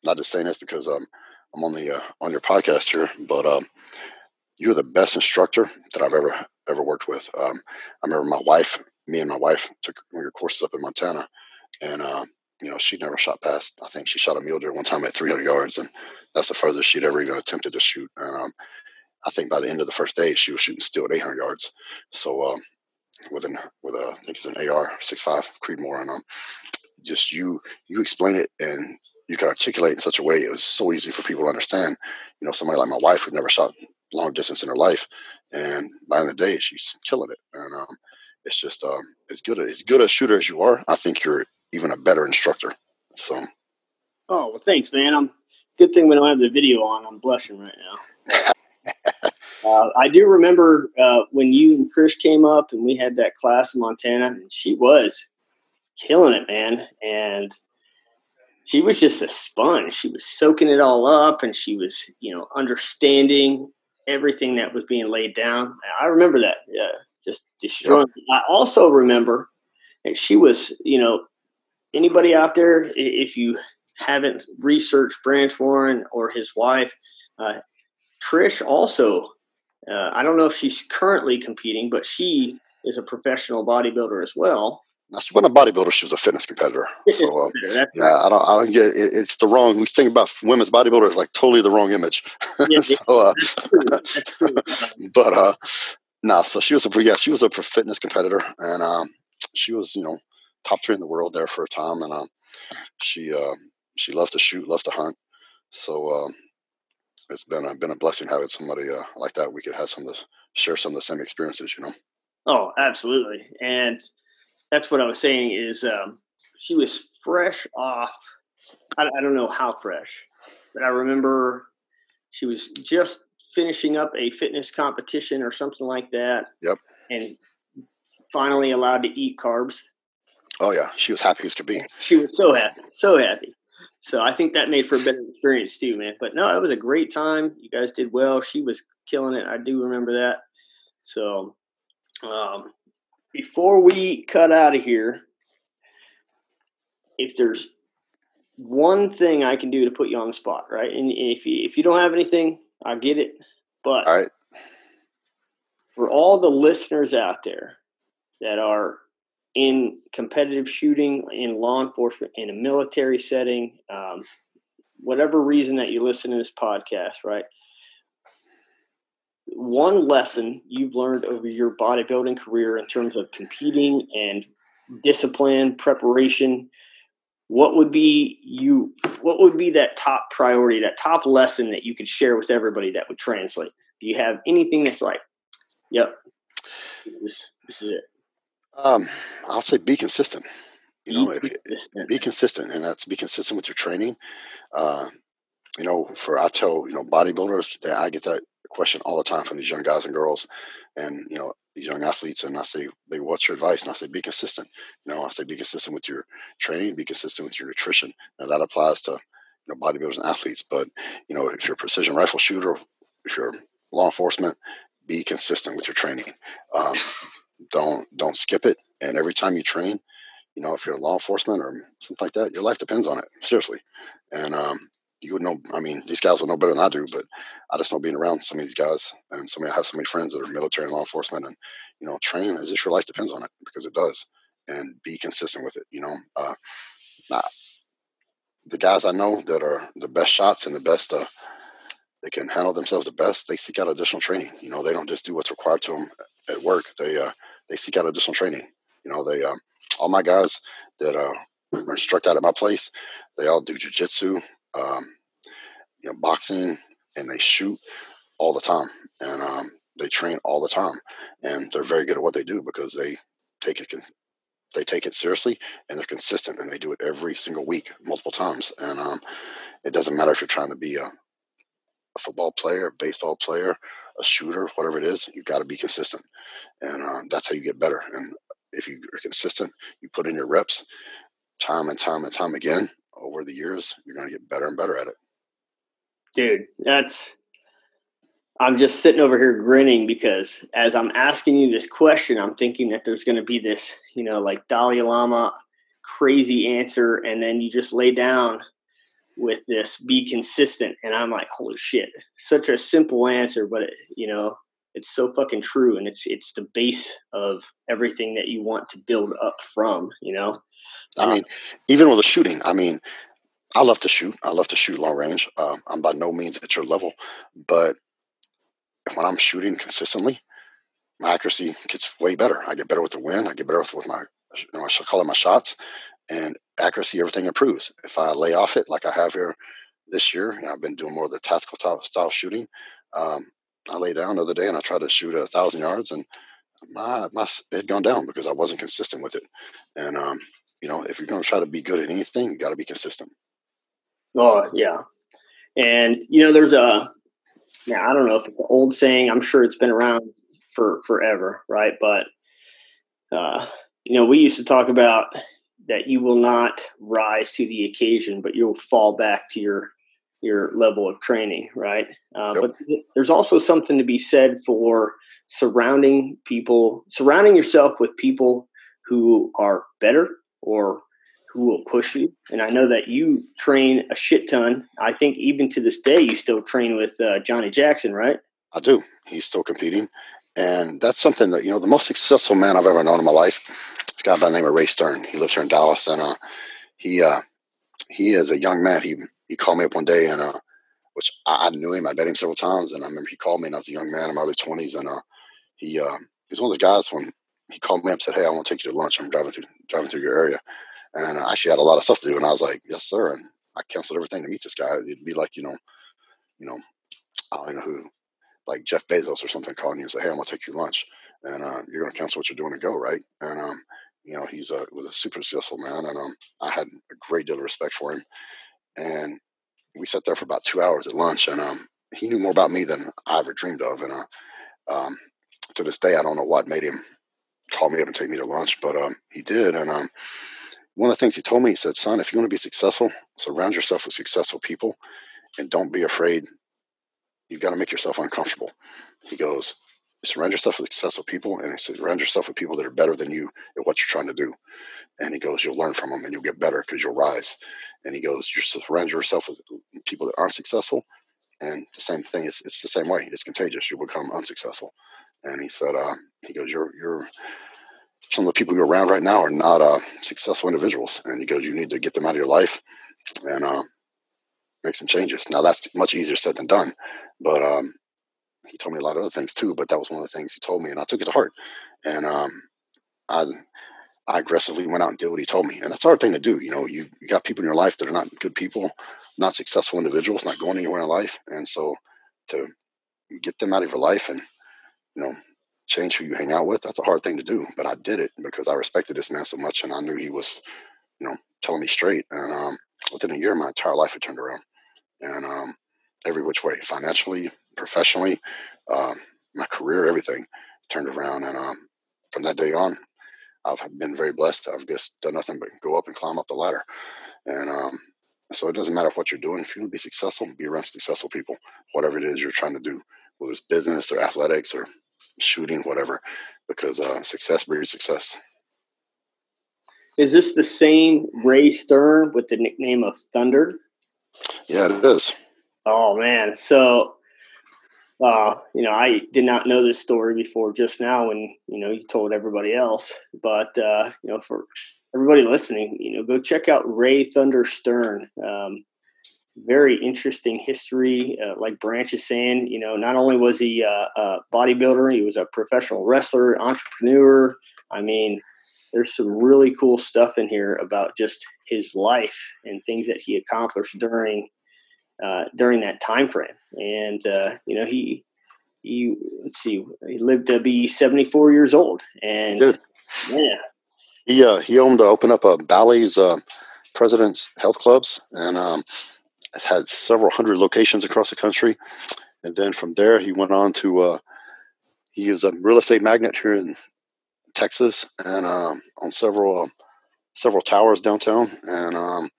not just saying this because um, I'm on the uh, on your podcast here, but um, you're the best instructor that I've ever ever worked with. Um, I remember my wife, me and my wife took one of your courses up in Montana, and uh, you know she never shot past. I think she shot a mule deer one time at 300 yards, and that's the furthest she'd ever even attempted to shoot. And um, I think by the end of the first day, she was shooting still at 800 yards. So um, with an with a I think it's an AR 65 Creedmoor, and um, just you you explain it and you can articulate in such a way it was so easy for people to understand. You know, somebody like my wife who never shot long distance in her life, and by the, end of the day she's killing it. And um, it's just um, as good as good a shooter as you are. I think you're even a better instructor. So. Oh well, thanks, man. I'm good thing we don't have the video on. I'm blushing right now. uh, I do remember uh, when you and Trish came up and we had that class in Montana, and she was killing it, man. And she was just a sponge. She was soaking it all up and she was, you know, understanding everything that was being laid down. I remember that. Yeah. Just destroying. I also remember that she was, you know, anybody out there, if you haven't researched Branch Warren or his wife, uh, Trish also, uh, I don't know if she's currently competing, but she is a professional bodybuilder as well. Now she wasn't a bodybuilder; she was a fitness competitor. So uh, yeah, I don't, I don't get it, it's the wrong. We think about women's bodybuilders like totally the wrong image. Yeah, so, uh, but uh, no, nah, so she was a yeah, she was a fitness competitor, and um, she was you know top three in the world there for a time, and um, she uh, she loved to shoot, loved to hunt. So um, it's been a, been a blessing having somebody uh, like that. We could have some of the share some of the same experiences, you know. Oh, absolutely, and that's what I was saying is um, she was fresh off. I, I don't know how fresh, but I remember she was just finishing up a fitness competition or something like that. Yep. And finally allowed to eat carbs. Oh yeah, she was happy as could be. She was so happy, so happy. So I think that made for a better experience too, man. But no, it was a great time. You guys did well. She was killing it. I do remember that. So um, before we cut out of here, if there's one thing I can do to put you on the spot, right? And if you if you don't have anything, I get it. But all right. for all the listeners out there that are in competitive shooting, in law enforcement, in a military setting, um, whatever reason that you listen to this podcast, right? one lesson you've learned over your bodybuilding career in terms of competing and discipline preparation what would be you what would be that top priority that top lesson that you could share with everybody that would translate do you have anything that's like yep this, this is it um, i'll say be consistent. You be know if consistent. be consistent and that's be consistent with your training. Uh, you know for i tell you know bodybuilders that i get that question all the time from these young guys and girls and you know these young athletes and i say they what's your advice? And i say be consistent. You know i say be consistent with your training be consistent with your nutrition. And that applies to you know bodybuilders and athletes but you know if you're a precision rifle shooter if you're law enforcement be consistent with your training. Um, don't don't skip it and every time you train you know if you're law enforcement or something like that your life depends on it seriously and um, you would know. I mean, these guys will know better than I do, but I just know being around some of these guys and some. I have so many friends that are military and law enforcement, and you know, training as if your life depends on it because it does, and be consistent with it. You know, uh, the guys I know that are the best shots and the best, uh, they can handle themselves the best. They seek out additional training. You know, they don't just do what's required to them at work. They uh, they seek out additional training. You know, they um, all my guys that uh, are instructed at my place, they all do jujitsu um, you know, boxing and they shoot all the time. And um, they train all the time. And they're very good at what they do because they take it they take it seriously and they're consistent and they do it every single week multiple times. And um, it doesn't matter if you're trying to be a, a football player, a baseball player, a shooter, whatever it is, you've got to be consistent. And uh, that's how you get better. And if you are consistent, you put in your reps time and time and time again over the years, you're going to get better and better at it. Dude, that's. I'm just sitting over here grinning because as I'm asking you this question, I'm thinking that there's going to be this, you know, like Dalai Lama crazy answer, and then you just lay down with this be consistent. And i'm like holy shit. Such a simple answer but it, you know it's so fucking true. And it's it's the base of everything that you want to build up from you know? I mean even with the shooting i mean i love to shoot. I love to shoot long range. Uh, i'm by no means at your level. But when i'm shooting consistently my accuracy gets way better. I get better with the wind. I get better with, with my you know, i call it my shots. And accuracy, everything improves. If I lay off it like I have here this year, know, I've been doing more of the tactical style shooting. Um, I lay down the other day and I tried to shoot a thousand yards and my, my, it had gone down because I wasn't consistent with it. And, um, you know, if you're going to try to be good at anything, you got to be consistent. Oh yeah. And, you know, there's a, now I don't know if it's an old saying, I'm sure it's been around for forever. Right. But, uh, you know, we used to talk about that you will not rise to the occasion, but you'll fall back to your your level of training, right? Uh, yep. But there's also something to be said for surrounding people, surrounding yourself with people who are better or who will push you. And I know that you train a shit ton. I think even to this day, you still train with uh, Johnny Jackson, right? I do. He's still competing. And that's something that, you know, the most successful man I've ever known in my life a guy by the name of Ray Stern. He lives here in Dallas, and uh, he uh, he is a young man. He he called me up one day, and uh, which I, I, knew him. I met him several times, and I remember he called me, and I was a young man in my early twenties, and uh, he uh, he's one of those guys when he called me up and said, "Hey, I want to take you to lunch. I'm driving through driving through your area," and I actually had a lot of stuff to do, and I was like, "Yes, sir," and I canceled everything to meet this guy. It'd be like you know, you know, I don't know who, like Jeff Bezos or something calling you and say, "Hey, I'm gonna take you lunch." and uh, you're to cancel what you're doing and go right. And um, you know, he's a was a super successful man, and um, I had a great deal of respect for him. And we sat there for about two hours at lunch, and um, he knew more about me than I ever dreamed of. And uh, um, to this day, I don't know what made him call me up and take me to lunch, but um, he did. And um, one of the things he told me, he said, "Son, if you want to be successful, surround yourself with successful people, and don't be afraid. You've got to make yourself uncomfortable." He goes, surround yourself with successful people and surround yourself with people that are better than you at what you're trying to do. And he goes, you'll learn from them and you'll get better because you'll rise. And he goes, you surround yourself with people that aren't successful. And the same thing is, it's the same way. It's contagious. You'll become unsuccessful. And he said, uh, he goes, you're, you're, some of the people you're around right now are not uh, successful individuals. And he goes, you need to get them out of your life and uh, make some changes. Now that's much easier said than done, but um, he told me a lot of other things too, but that was one of the things he told me, and I took it to heart. And um, I, I aggressively went out and did what he told me, and that's a hard thing to do. You know, you, you got people in your life that are not good people, not successful individuals, not going anywhere in life, and so to get them out of your life and you know change who you hang out with, that's a hard thing to do. But I did it because I respected this man so much, and I knew he was, you know, telling me straight. And um, within a year, my entire life had turned around, and um, every which way, financially, professionally, um, my career, everything turned around. And um, from that day on, I've been very blessed. I've just done nothing but go up and climb up the ladder. And um, so it doesn't matter what you're doing. If you want to be successful, be around successful people, whatever it is you're trying to do, whether it's business or athletics or shooting, whatever, because uh, success breeds success. Is this the same Ray Stern with the nickname of Thunder? Yeah, it is. Oh man, so uh, you know, I did not know this story before just now when, you know, you told everybody else. But, uh, you know, for everybody listening, you know, go check out Ray Thunder Stern. Um, very interesting history. Uh, like Branch is saying, you know, not only was he a, a bodybuilder, he was a professional wrestler, entrepreneur. I mean, there's some really cool stuff in here about just his life and things that he accomplished during uh, during that time frame. And uh, you know, he he let's see, he lived to be seventy four years old, and Good. yeah, he uh, he owned to open up a Bally's uh, President's Health Clubs, and um, had several hundred locations across the country, and then from there he went on to. Uh, he is a real estate magnate here in Texas and um, on several um, several towers downtown and um,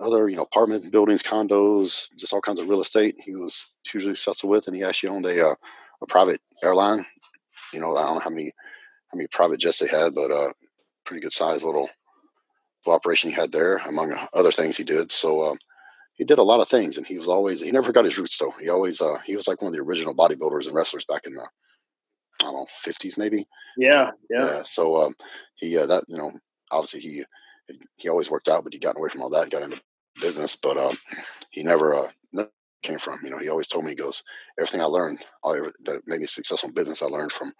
other you know apartment buildings, condos, just all kinds of real estate. He was hugely successful with, and he actually owned a uh, a private airline. You know, I don't know how many how many private jets they had, but uh, pretty good size little, little operation he had there, among other things he did. So um, he did a lot of things, and he was always he never got his roots though. He always uh, he was like one of the original bodybuilders and wrestlers back in the I don't know fifties maybe. Yeah, yeah. Yeah. So um, he uh, that you know obviously he he always worked out, but he got away from all that, got into business, but um, he never uh, never came from. You know, he always told me he goes everything I learned, all ever, that made me successful in business, I learned from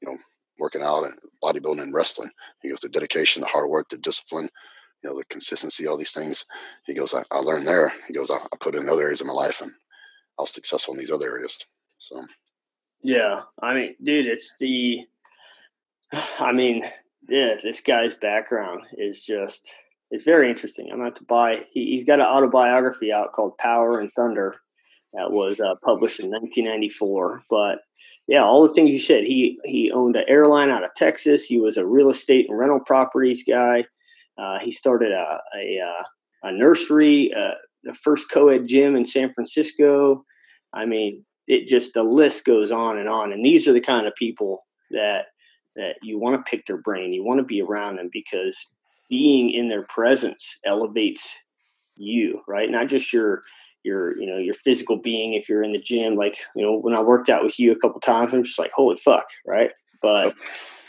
you know working out and bodybuilding and wrestling. He goes the dedication, the hard work, the discipline, you know, the consistency, all these things. He goes, I, I learned there. He goes, I, I put in other areas of my life, and I was successful in these other areas. So. Yeah, I mean, dude, it's the. I mean, yeah, this guy's background is just it's very interesting. I'm about to buy. He, has got an autobiography out called Power and Thunder that was uh, published in 1994. But yeah, all the things you said. He he owned an airline out of Texas. He was a real estate and rental properties guy. Uh, he started a a, uh, a nursery, uh, the first co-ed gym in San Francisco. I mean, it just the list goes on and on. And these are the kind of people that that you want to pick their brain. You want to be around them because being in their presence elevates you, right? Not just your your you know your physical being if you're in the gym. Like you know when i worked out with you a couple times i'm just like holy fuck right? But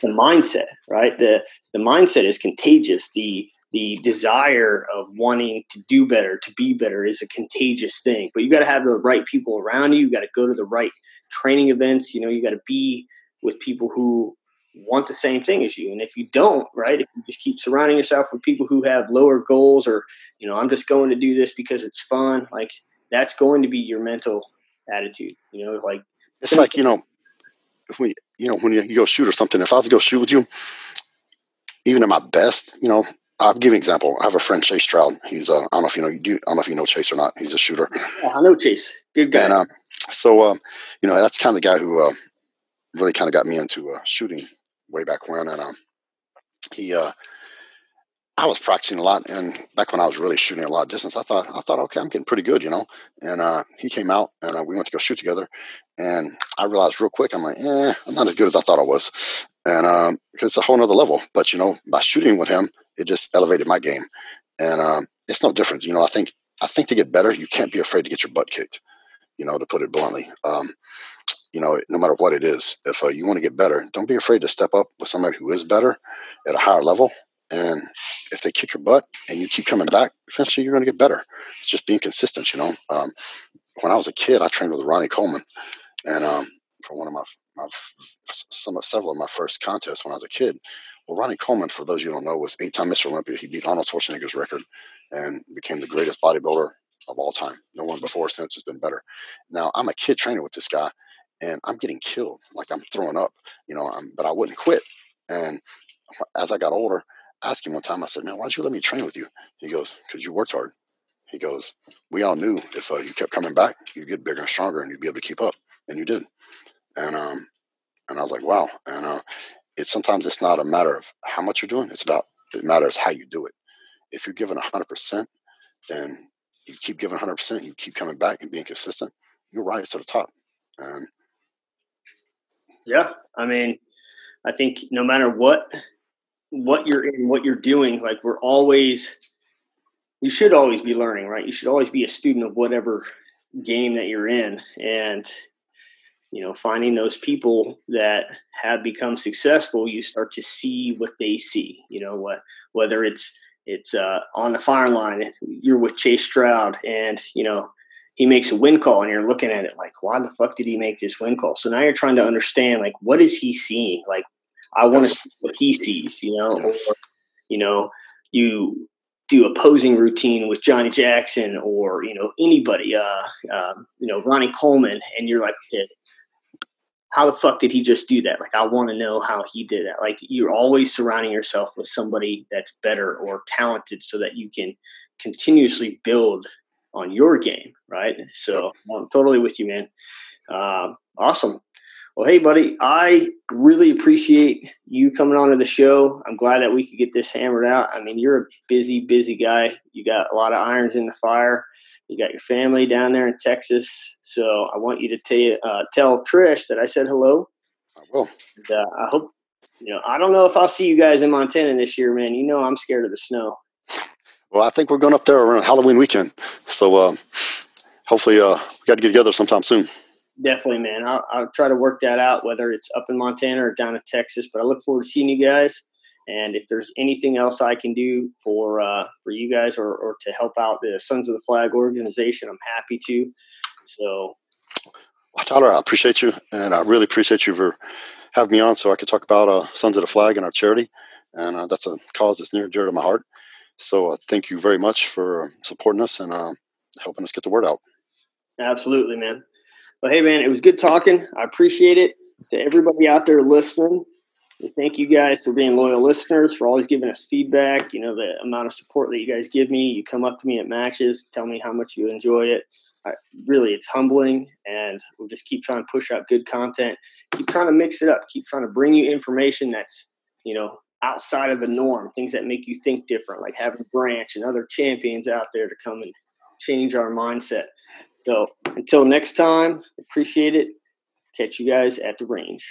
the mindset right? The the mindset is contagious. The the desire of wanting to do better to be better is a contagious thing. But you got to have the right people around you. You got to go to the right training events. You know you got to be with people who want the same thing as you. And if you don't, right, if you just keep surrounding yourself with people who have lower goals or, you know, I'm just going to do this because it's fun, like that's going to be your mental attitude. You know, like it's like, you know, if we you know, when you, you go shoot or something, if I was to go shoot with you, even at my best, you know, I'll give you an example. I have a friend, Chase Stroud. He's, uh, I don't know if you know, you I don't know if you know Chase or not. He's a shooter. Yeah, I know Chase. Good guy. And, um, so, um, you know, that's kind of the guy who, uh, really kind of got me into uh, shooting way back when, and um, he uh, I was practicing a lot, and back when I was really shooting a lot of distance, I thought I thought okay, I'm getting pretty good, you know. And uh, he came out, and uh, we went to go shoot together, and I realized real quick, I'm like, eh, I'm not as good as I thought I was, and um, it's a whole nother level. But you know, by shooting with him, it just elevated my game, and um, it's no different. You know, I think I think to get better, you can't be afraid to get your butt kicked. You know, to put it bluntly. Um, you know, no matter what it is, if uh, you want to get better, don't be afraid to step up with somebody who is better at a higher level. And if they kick your butt and you keep coming back, eventually you're going to get better. It's just being consistent, you know. Um, when I was a kid, I trained with Ronnie Coleman, and um, for one of my, my some several of my first contests when I was a kid. Well, Ronnie Coleman, for those you don't know, was eight-time Mr. Olympia. He beat Arnold Schwarzenegger's record and became the greatest bodybuilder of all time. No one before or since has been better. Now I'm a kid training with this guy, and I'm getting killed, like I'm throwing up, you know, I'm, but I wouldn't quit. And as I got older, I asked him one time, I said, man, why'd you let me train with you? He goes, because you worked hard. He goes, we all knew if uh, you kept coming back, you'd get bigger and stronger and you'd be able to keep up. And you did. And, um, and I was like, wow. And, uh, it's sometimes it's not a matter of how much you're doing. It's about, it matters how you do it. If you're giving hundred percent, then you keep giving hundred percent, you keep coming back and being consistent, you rise to the top. And yeah, I mean, I think no matter what what you're in, what you're doing, like we're always you should always be learning, right? You should always be a student of whatever game that you're in and you know, finding those people that have become successful, you start to see what they see, you know, what whether it's it's uh, on the fire line, you're with Chase Stroud and, you know, he makes a wind call and you're looking at it like, why the fuck did he make this wind call? So now you're trying to understand like what is he seeing? Like I want to see what he sees, you know, or, you know, you do a posing routine with Johnny Jackson or, you know, anybody, uh, um, you know, Ronnie Coleman. And you're like, hey, how the fuck did he just do that? Like, I want to know how he did that. Like, you're always surrounding yourself with somebody that's better or talented so that you can continuously build on your game, right? So I'm totally with you, man. Uh, awesome. Well, hey, buddy, I really appreciate you coming on to the show. I'm glad that we could get this hammered out. I mean, you're a busy, busy guy. You got a lot of irons in the fire. You got your family down there in Texas. So I want you to t- uh, tell Trish that I said hello. I will. And, uh, I hope, you know, I don't know if I'll see you guys in Montana this year, man. You know, I'm scared of the snow. Well, I think we're going up there around Halloween weekend. So uh, hopefully uh, we got to get together sometime soon. Definitely, man. I'll, I'll try to work that out, whether it's up in Montana or down in Texas. But I look forward to seeing you guys. And if there's anything else I can do for uh, for you guys or, or to help out the Sons of the Flag organization, I'm happy to. So, well, Tyler, I appreciate you, and I really appreciate you for having me on so I could talk about uh, Sons of the Flag and our charity. And uh, that's a cause that's near and dear to my heart. So, uh, thank you very much for supporting us and uh, helping us get the word out. Absolutely, man. Well, hey, man, it was good talking. I appreciate it. To everybody out there listening, thank you guys for being loyal listeners, for always giving us feedback. You know, the amount of support that you guys give me. You come up to me at matches, tell me how much you enjoy it. I, really, it's humbling, and we'll just keep trying to push out good content. Keep trying to mix it up. Keep trying to bring you information that's, you know, outside of the norm, things that make you think different, like having Branch and other champions out there to come and change our mindset. So until next time, appreciate it. Catch you guys at the range.